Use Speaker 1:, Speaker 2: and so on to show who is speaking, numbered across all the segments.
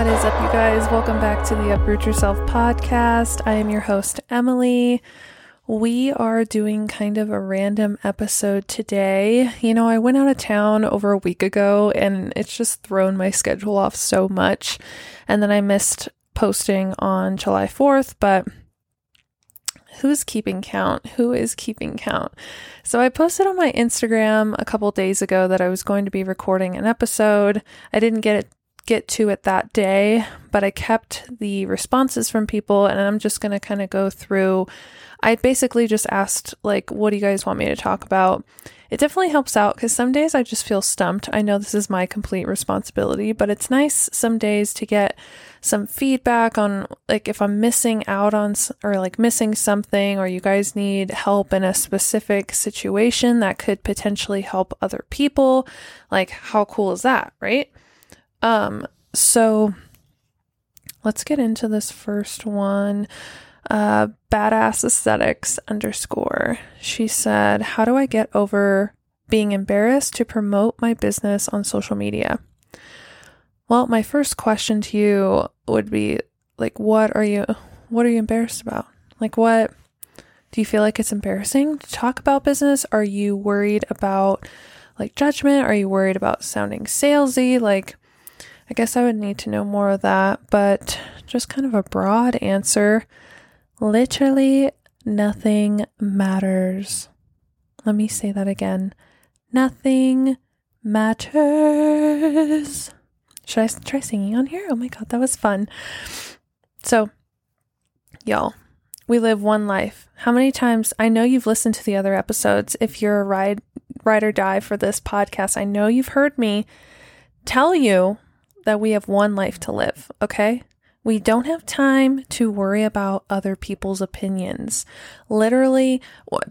Speaker 1: What is up, you guys? Welcome back to the Uproot Yourself podcast. I am your host, Emily. We are doing kind of a random episode today. You know, I went out of town over a week ago and it's just thrown my schedule off so much. And then I missed posting on July 4th, but who's keeping count? Who is keeping count? So I posted on my Instagram a couple days ago that I was going to be recording an episode. I didn't get it get to it that day, but I kept the responses from people and I'm just going to kind of go through. I basically just asked, like, what do you guys want me to talk about? It definitely helps out because some days I just feel stumped. I know this is my complete responsibility, but it's nice some days to get some feedback on, like, if I'm missing out on or like missing something, or you guys need help in a specific situation that could potentially help other people. Like, how cool is that, right? Um, so let's get into this first one. Uh, badass aesthetics underscore. She said, How do I get over being embarrassed to promote my business on social media? Well, my first question to you would be like, what are you, what are you embarrassed about? Like, what do you feel like it's embarrassing to talk about business? Are you worried about like judgment? Are you worried about sounding salesy? Like, I guess I would need to know more of that, but just kind of a broad answer. Literally nothing matters. Let me say that again. Nothing matters. Should I try singing on here? Oh my god, that was fun. So, y'all, we live one life. How many times? I know you've listened to the other episodes. If you're a ride, ride or die for this podcast, I know you've heard me tell you that we have one life to live, okay? We don't have time to worry about other people's opinions. Literally,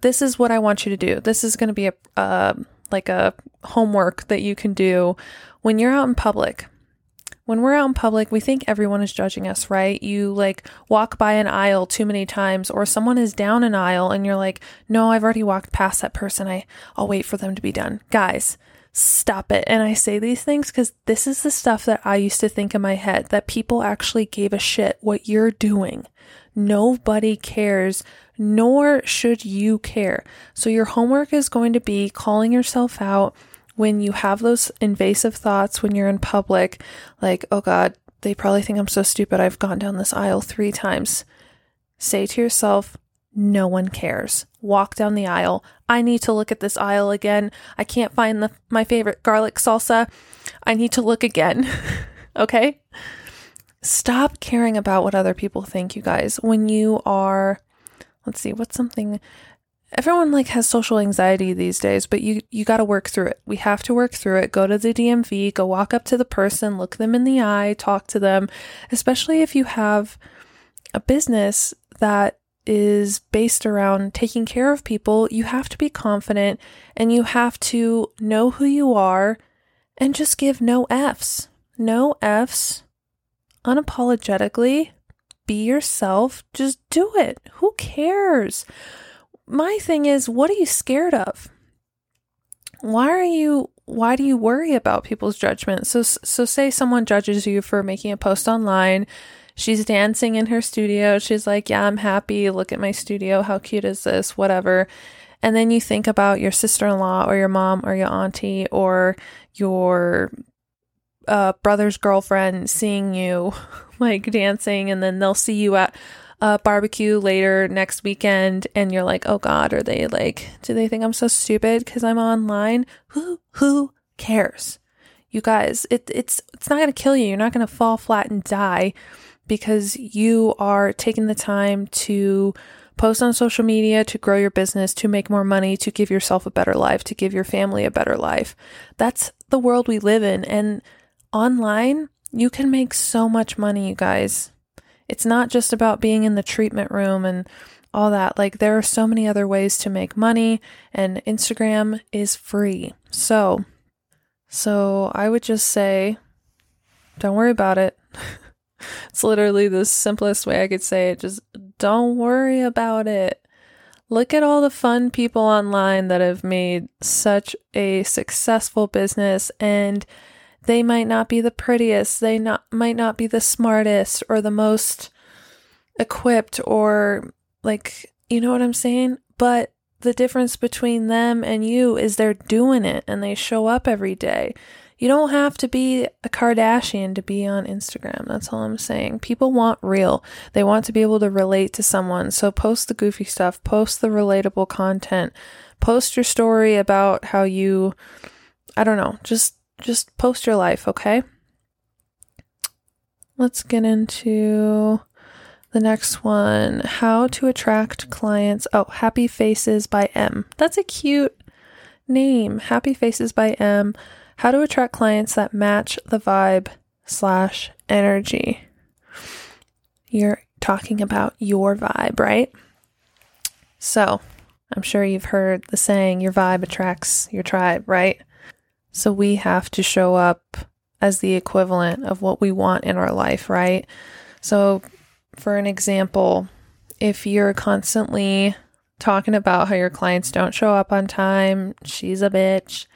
Speaker 1: this is what I want you to do. This is going to be a uh, like a homework that you can do when you're out in public. When we're out in public, we think everyone is judging us, right? You like walk by an aisle too many times or someone is down an aisle and you're like, "No, I've already walked past that person. I I'll wait for them to be done." Guys, stop it. And I say these things because this is the stuff that I used to think in my head that people actually gave a shit what you're doing. Nobody cares, nor should you care. So your homework is going to be calling yourself out when you have those invasive thoughts when you're in public, like, oh God, they probably think I'm so stupid. I've gone down this aisle three times. Say to yourself, no one cares. Walk down the aisle. I need to look at this aisle again. I can't find the, my favorite garlic salsa. I need to look again. okay? Stop caring about what other people think, you guys. When you are let's see, what's something everyone like has social anxiety these days, but you you got to work through it. We have to work through it. Go to the DMV, go walk up to the person, look them in the eye, talk to them, especially if you have a business that is based around taking care of people, you have to be confident and you have to know who you are and just give no F's. No F's. Unapologetically. Be yourself. Just do it. Who cares? My thing is, what are you scared of? Why are you why do you worry about people's judgment? So so say someone judges you for making a post online She's dancing in her studio. She's like, Yeah, I'm happy. Look at my studio. How cute is this? Whatever. And then you think about your sister in law or your mom or your auntie or your uh, brother's girlfriend seeing you like dancing, and then they'll see you at a barbecue later next weekend, and you're like, oh God, are they like, do they think I'm so stupid because I'm online? Who who cares? You guys, it, it's it's not gonna kill you. You're not gonna fall flat and die because you are taking the time to post on social media, to grow your business, to make more money, to give yourself a better life, to give your family a better life. That's the world we live in. And online, you can make so much money, you guys. It's not just about being in the treatment room and all that. Like, there are so many other ways to make money, and Instagram is free. So, so I would just say, don't worry about it. It's literally the simplest way I could say it. Just don't worry about it. Look at all the fun people online that have made such a successful business and They might not be the prettiest, they not might not be the smartest or the most equipped or like you know what I'm saying? But the difference between them and you is they're doing it and they show up every day. You don't have to be a Kardashian to be on Instagram. That's all I'm saying. People want real. They want to be able to relate to someone. So post the goofy stuff, post the relatable content, post your story about how you I don't know, just just post your life, okay? Let's get into the next one. How to attract clients. Oh, Happy Faces by M. That's a cute name. Happy Faces by M. How to attract clients that match the vibe slash energy. You're talking about your vibe, right? So, I'm sure you've heard the saying, your vibe attracts your tribe, right? So, we have to show up as the equivalent of what we want in our life, right? So, for an example, if you're constantly talking about how your clients don't show up on time, she's a bitch,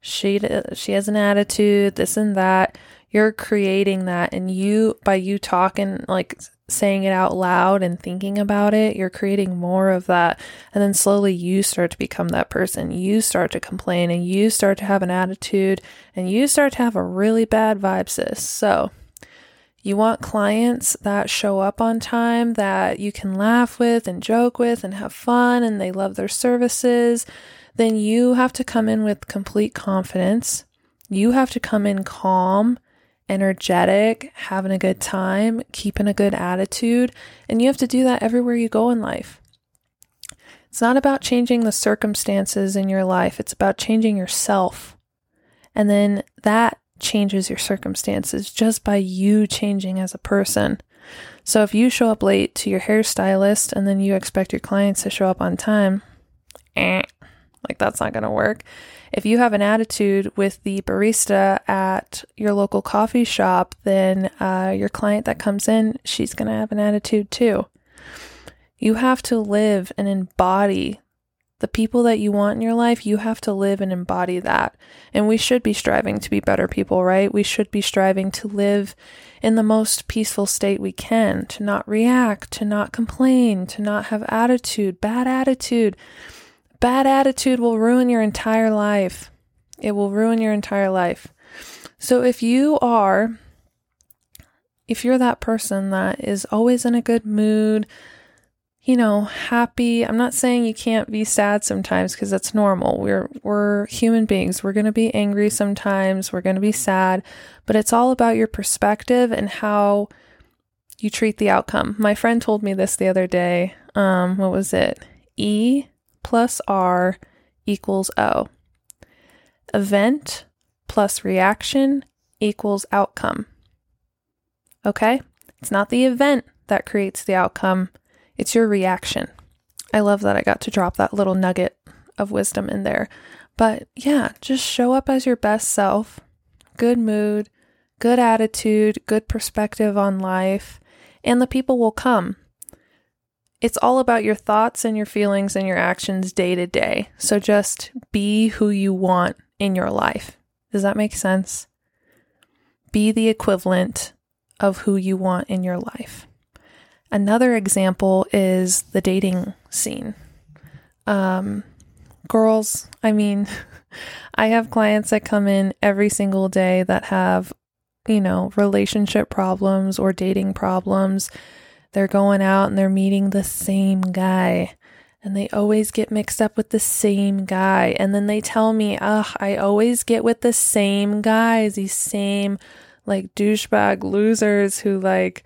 Speaker 1: she she has an attitude, this and that. You're creating that and you by you talking like saying it out loud and thinking about it, you're creating more of that. And then slowly you start to become that person. You start to complain and you start to have an attitude and you start to have a really bad vibe, sis. So, you want clients that show up on time, that you can laugh with and joke with and have fun, and they love their services then you have to come in with complete confidence. You have to come in calm, energetic, having a good time, keeping a good attitude, and you have to do that everywhere you go in life. It's not about changing the circumstances in your life, it's about changing yourself. And then that changes your circumstances just by you changing as a person. So if you show up late to your hairstylist and then you expect your clients to show up on time, eh, like, that's not going to work. If you have an attitude with the barista at your local coffee shop, then uh, your client that comes in, she's going to have an attitude too. You have to live and embody the people that you want in your life. You have to live and embody that. And we should be striving to be better people, right? We should be striving to live in the most peaceful state we can, to not react, to not complain, to not have attitude, bad attitude bad attitude will ruin your entire life. It will ruin your entire life. So if you are, if you're that person that is always in a good mood, you know, happy. I'm not saying you can't be sad sometimes because that's normal. We're we're human beings. We're going to be angry sometimes, we're going to be sad, but it's all about your perspective and how you treat the outcome. My friend told me this the other day. Um what was it? E plus R equals O. Event plus reaction equals outcome. Okay? It's not the event that creates the outcome, it's your reaction. I love that I got to drop that little nugget of wisdom in there. But yeah, just show up as your best self, good mood, good attitude, good perspective on life, and the people will come. It's all about your thoughts and your feelings and your actions day to day. So just be who you want in your life. Does that make sense? Be the equivalent of who you want in your life. Another example is the dating scene. Um, girls, I mean, I have clients that come in every single day that have, you know, relationship problems or dating problems they're going out and they're meeting the same guy. And they always get mixed up with the same guy. And then they tell me, ugh, I always get with the same guys, these same like douchebag losers who like,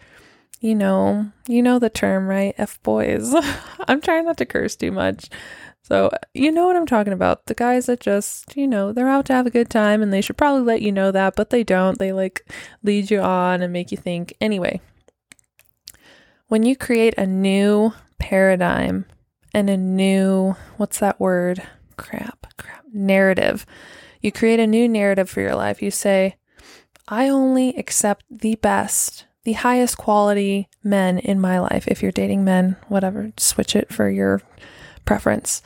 Speaker 1: you know, you know the term, right? F boys. I'm trying not to curse too much. So, you know what I'm talking about. The guys that just, you know, they're out to have a good time and they should probably let you know that, but they don't. They like lead you on and make you think. Anyway, when you create a new paradigm and a new, what's that word? Crap, crap, narrative. You create a new narrative for your life. You say, I only accept the best, the highest quality men in my life. If you're dating men, whatever, switch it for your preference.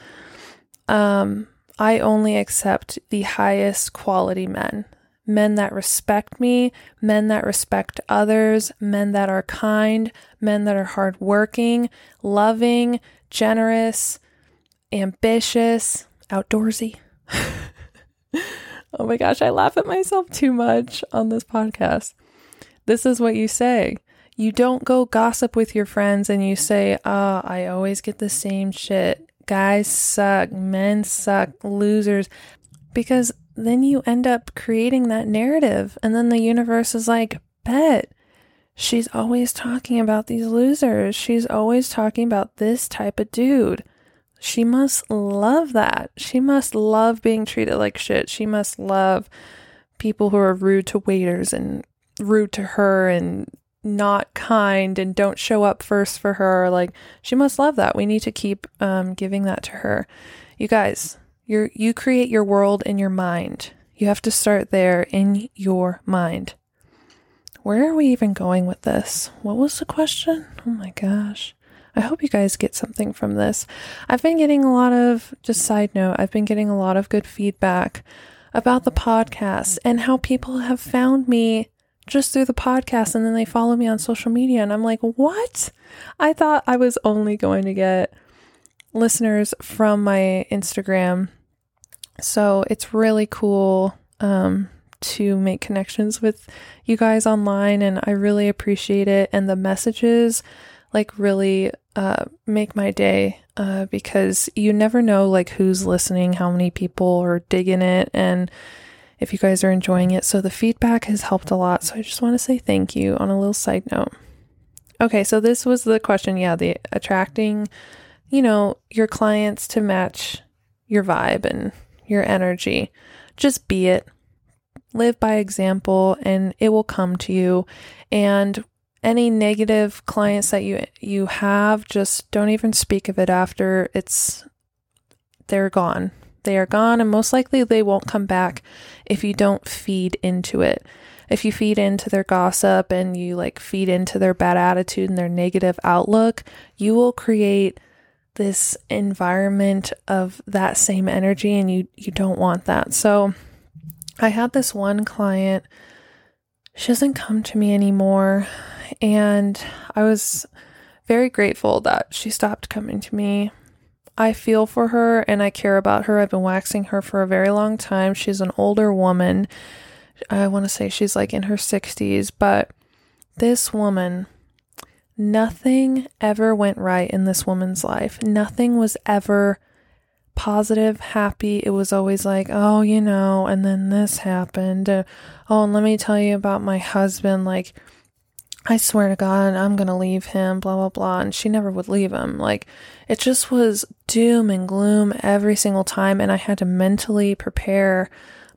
Speaker 1: Um, I only accept the highest quality men, men that respect me, men that respect others, men that are kind, men that are hardworking, loving, generous, ambitious, outdoorsy. oh my gosh, I laugh at myself too much on this podcast. This is what you say. You don't go gossip with your friends and you say, Oh, I always get the same shit. Guys suck, men suck, losers. Because then you end up creating that narrative. And then the universe is like, Bet, she's always talking about these losers. She's always talking about this type of dude. She must love that. She must love being treated like shit. She must love people who are rude to waiters and rude to her and not kind and don't show up first for her. Like she must love that. We need to keep um, giving that to her. You guys, you you create your world in your mind. You have to start there in your mind. Where are we even going with this? What was the question? Oh my gosh. I hope you guys get something from this. I've been getting a lot of, just side note, I've been getting a lot of good feedback about the podcast and how people have found me just through the podcast and then they follow me on social media and I'm like, "What? I thought I was only going to get listeners from my Instagram." So, it's really cool um, to make connections with you guys online and I really appreciate it and the messages like really uh, make my day uh, because you never know like who's listening, how many people are digging it and if you guys are enjoying it. So the feedback has helped a lot. So I just want to say thank you on a little side note. Okay, so this was the question. Yeah, the attracting, you know, your clients to match your vibe and your energy. Just be it. Live by example and it will come to you. And any negative clients that you you have, just don't even speak of it after it's they're gone. They are gone, and most likely they won't come back if you don't feed into it. If you feed into their gossip and you like feed into their bad attitude and their negative outlook, you will create this environment of that same energy and you you don't want that. So I had this one client she doesn't come to me anymore and I was very grateful that she stopped coming to me I feel for her and I care about her. I've been waxing her for a very long time. She's an older woman. I want to say she's like in her 60s, but this woman, nothing ever went right in this woman's life. Nothing was ever positive, happy. It was always like, oh, you know, and then this happened. Uh, oh, and let me tell you about my husband. Like, I swear to God, I'm going to leave him, blah, blah, blah. And she never would leave him. Like, it just was doom and gloom every single time. And I had to mentally prepare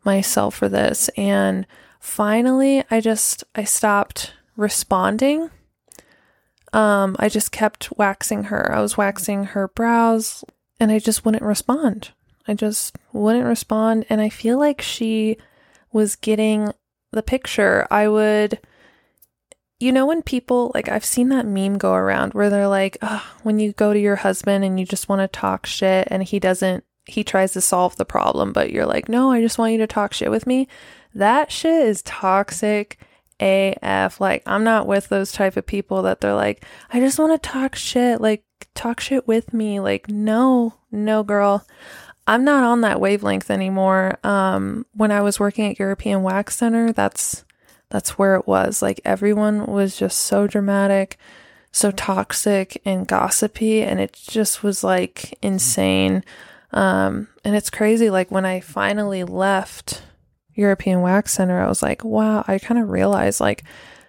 Speaker 1: myself for this. And finally, I just, I stopped responding. Um, I just kept waxing her. I was waxing her brows and I just wouldn't respond. I just wouldn't respond. And I feel like she was getting the picture. I would you know when people like I've seen that meme go around where they're like, oh, when you go to your husband and you just want to talk shit and he doesn't he tries to solve the problem, but you're like, "No, I just want you to talk shit with me." That shit is toxic AF. Like I'm not with those type of people that they're like, "I just want to talk shit." Like talk shit with me. Like, no, no girl. I'm not on that wavelength anymore. Um when I was working at European Wax Center, that's that's where it was. Like everyone was just so dramatic, so toxic and gossipy, and it just was like insane. Um, and it's crazy. Like when I finally left European Wax Center, I was like, wow, I kind of realized like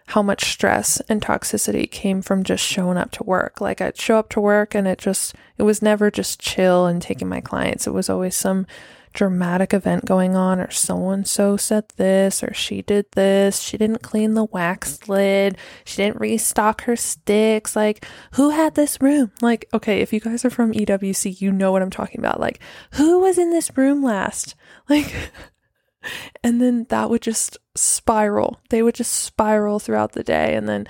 Speaker 1: how much stress and toxicity came from just showing up to work. Like I'd show up to work and it just, it was never just chill and taking my clients. It was always some dramatic event going on, or so and so said this, or she did this, she didn't clean the wax lid, she didn't restock her sticks. Like, who had this room? Like, okay, if you guys are from EWC, you know what I'm talking about. Like, who was in this room last? Like, and then that would just spiral. They would just spiral throughout the day. And then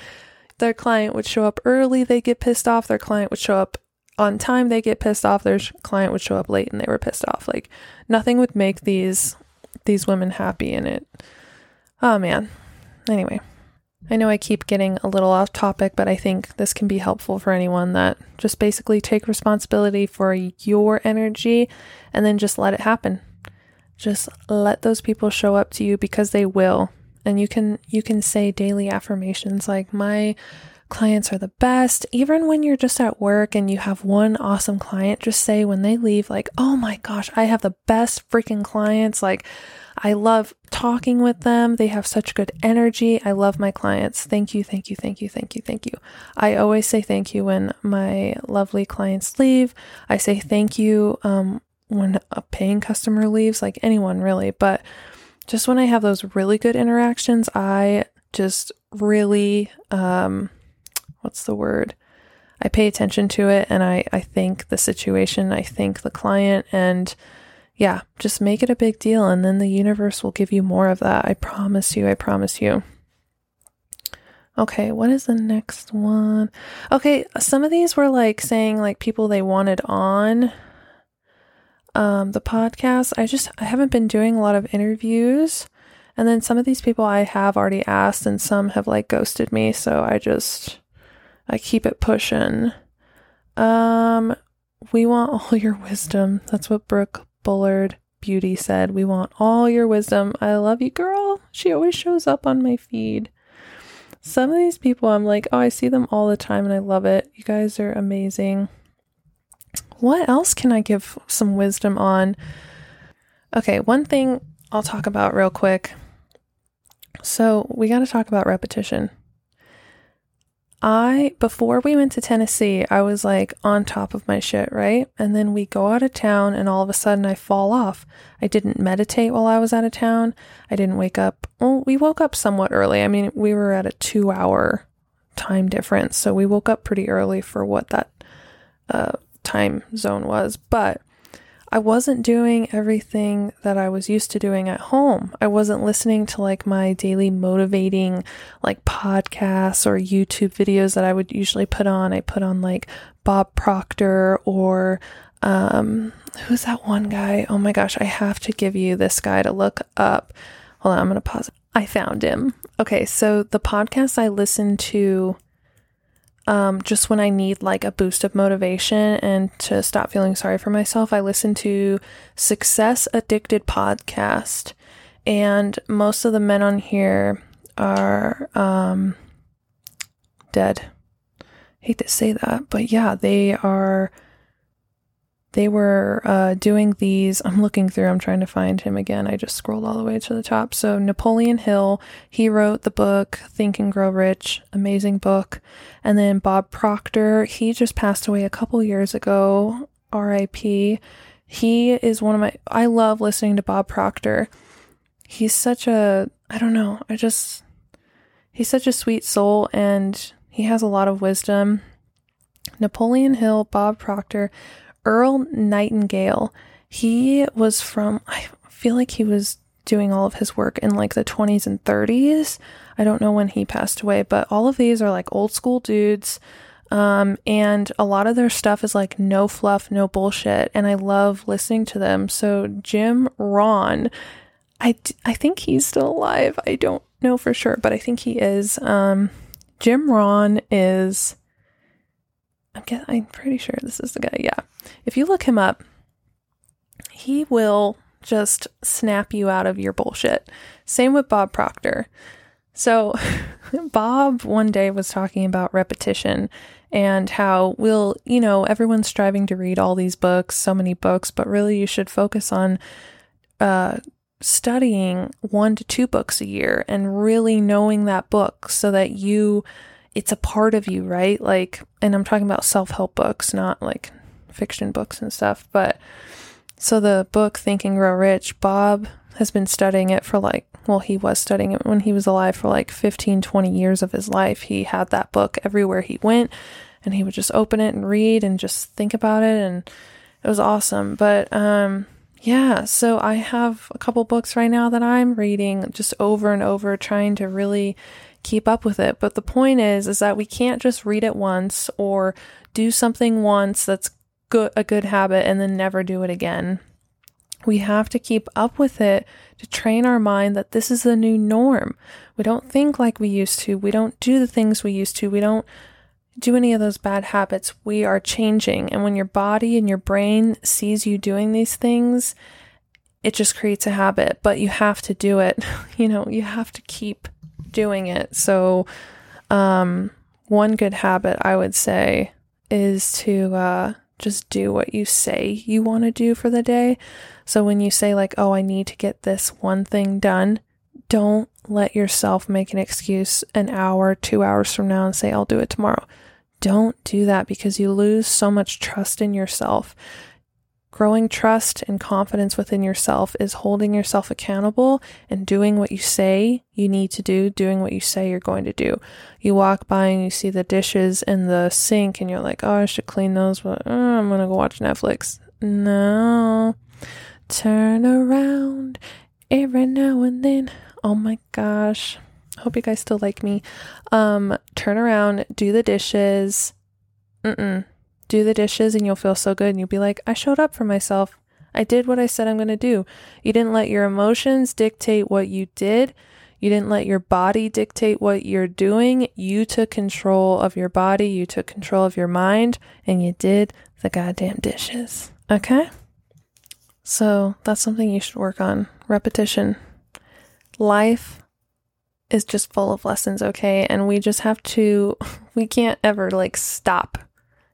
Speaker 1: their client would show up early, they get pissed off. Their client would show up on time they get pissed off their client would show up late and they were pissed off like nothing would make these these women happy in it Oh man. Anyway, I know I keep getting a little off topic, but I think this can be helpful for anyone that just basically take responsibility for your energy and then just let it happen. Just let those people show up to you because they will. And you can you can say daily affirmations like my clients are the best. Even when you're just at work and you have one awesome client, just say when they leave, like, oh my gosh, I have the best freaking clients. Like, I love talking with them. They have such good energy. I love my clients. Thank you, thank you, thank you, thank you, thank you. I always say thank you when my lovely clients leave. I say thank you um, when a paying customer leaves, like anyone really. But just when I have those really good interactions, I just really um, what's the word? I pay attention to it and I, I think the situation, I think the client, and yeah, just make it a big deal. And then the universe will give you more of that. I promise you. I promise you. Okay, what is the next one? Okay, some of these were like saying like people they wanted on um the podcast. I just I haven't been doing a lot of interviews. And then some of these people I have already asked and some have like ghosted me, so I just I keep it pushing. Um, we want all your wisdom. That's what Brooke Bullard Beauty said. We want all your wisdom. I love you, girl. She always shows up on my feed. Some of these people, I'm like, oh, I see them all the time and I love it. You guys are amazing. What else can I give some wisdom on? Okay, one thing I'll talk about real quick. So, we got to talk about repetition. I, before we went to Tennessee, I was like on top of my shit, right? And then we go out of town and all of a sudden I fall off. I didn't meditate while I was out of town. I didn't wake up. Well, we woke up somewhat early. I mean, we were at a two hour time difference. So we woke up pretty early for what that uh, time zone was. But I wasn't doing everything that I was used to doing at home. I wasn't listening to like my daily motivating like podcasts or YouTube videos that I would usually put on. I put on like Bob Proctor or um who's that one guy? Oh my gosh, I have to give you this guy to look up. Hold on, I'm going to pause. I found him. Okay, so the podcast I listened to um, just when I need like a boost of motivation and to stop feeling sorry for myself, I listen to Success Addicted podcast, and most of the men on here are um, dead. hate to say that, but yeah, they are they were uh, doing these. I'm looking through, I'm trying to find him again. I just scrolled all the way to the top. So, Napoleon Hill, he wrote the book Think and Grow Rich, amazing book. And then Bob Proctor, he just passed away a couple years ago, RIP. He is one of my, I love listening to Bob Proctor. He's such a, I don't know, I just, he's such a sweet soul and he has a lot of wisdom. Napoleon Hill, Bob Proctor, Earl Nightingale, he was from, I feel like he was doing all of his work in like the 20s and 30s. I don't know when he passed away, but all of these are like old school dudes. Um, and a lot of their stuff is like no fluff, no bullshit. And I love listening to them. So Jim Rohn, I, I think he's still alive. I don't know for sure, but I think he is. Um, Jim Rohn is I'm I'm pretty sure this is the guy. Yeah. If you look him up, he will just snap you out of your bullshit. Same with Bob Proctor. So, Bob one day was talking about repetition and how we'll, you know, everyone's striving to read all these books, so many books, but really you should focus on uh, studying one to two books a year and really knowing that book so that you it's a part of you, right? Like, and I'm talking about self help books, not like fiction books and stuff. But so the book Think and Grow Rich, Bob has been studying it for like, well, he was studying it when he was alive for like 15, 20 years of his life. He had that book everywhere he went and he would just open it and read and just think about it. And it was awesome. But, um, yeah, so I have a couple books right now that I'm reading just over and over, trying to really keep up with it. But the point is is that we can't just read it once or do something once that's good a good habit and then never do it again. We have to keep up with it to train our mind that this is the new norm. We don't think like we used to. We don't do the things we used to. We don't do any of those bad habits. We are changing. And when your body and your brain sees you doing these things, it just creates a habit, but you have to do it. You know, you have to keep doing it. So, um, one good habit I would say is to uh, just do what you say you want to do for the day. So when you say, like, oh, I need to get this one thing done, don't let yourself make an excuse an hour, two hours from now and say, I'll do it tomorrow. Don't do that because you lose so much trust in yourself. Growing trust and confidence within yourself is holding yourself accountable and doing what you say you need to do, doing what you say you're going to do. You walk by and you see the dishes in the sink and you're like, oh, I should clean those, but oh, I'm going to go watch Netflix. No, turn around every now and then. Oh my gosh. Hope you guys still like me. Um, turn around, do the dishes. Mm-mm. Do the dishes and you'll feel so good and you'll be like, I showed up for myself. I did what I said I'm going to do. You didn't let your emotions dictate what you did. You didn't let your body dictate what you're doing. You took control of your body. You took control of your mind and you did the goddamn dishes. Okay? So that's something you should work on. Repetition. Life is just full of lessons, okay? And we just have to, we can't ever like stop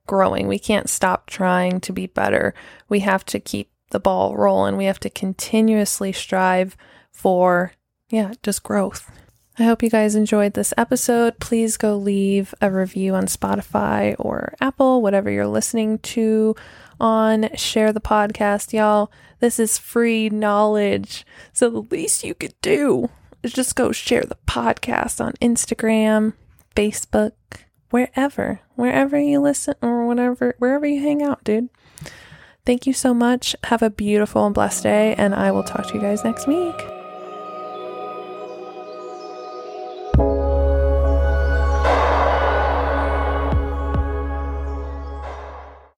Speaker 1: growing. We can't stop trying to be better. We have to keep the ball rolling. We have to continuously strive for, yeah, just growth. I hope you guys enjoyed this episode. Please go leave a review on Spotify or Apple, whatever you're listening to on. Share the podcast, y'all. This is free knowledge. So the least you could do is just go share the podcast on Instagram, Facebook, wherever, wherever you listen or whatever, wherever you hang out, dude. Thank you so much. Have a beautiful and blessed day, and I will talk to you guys next week.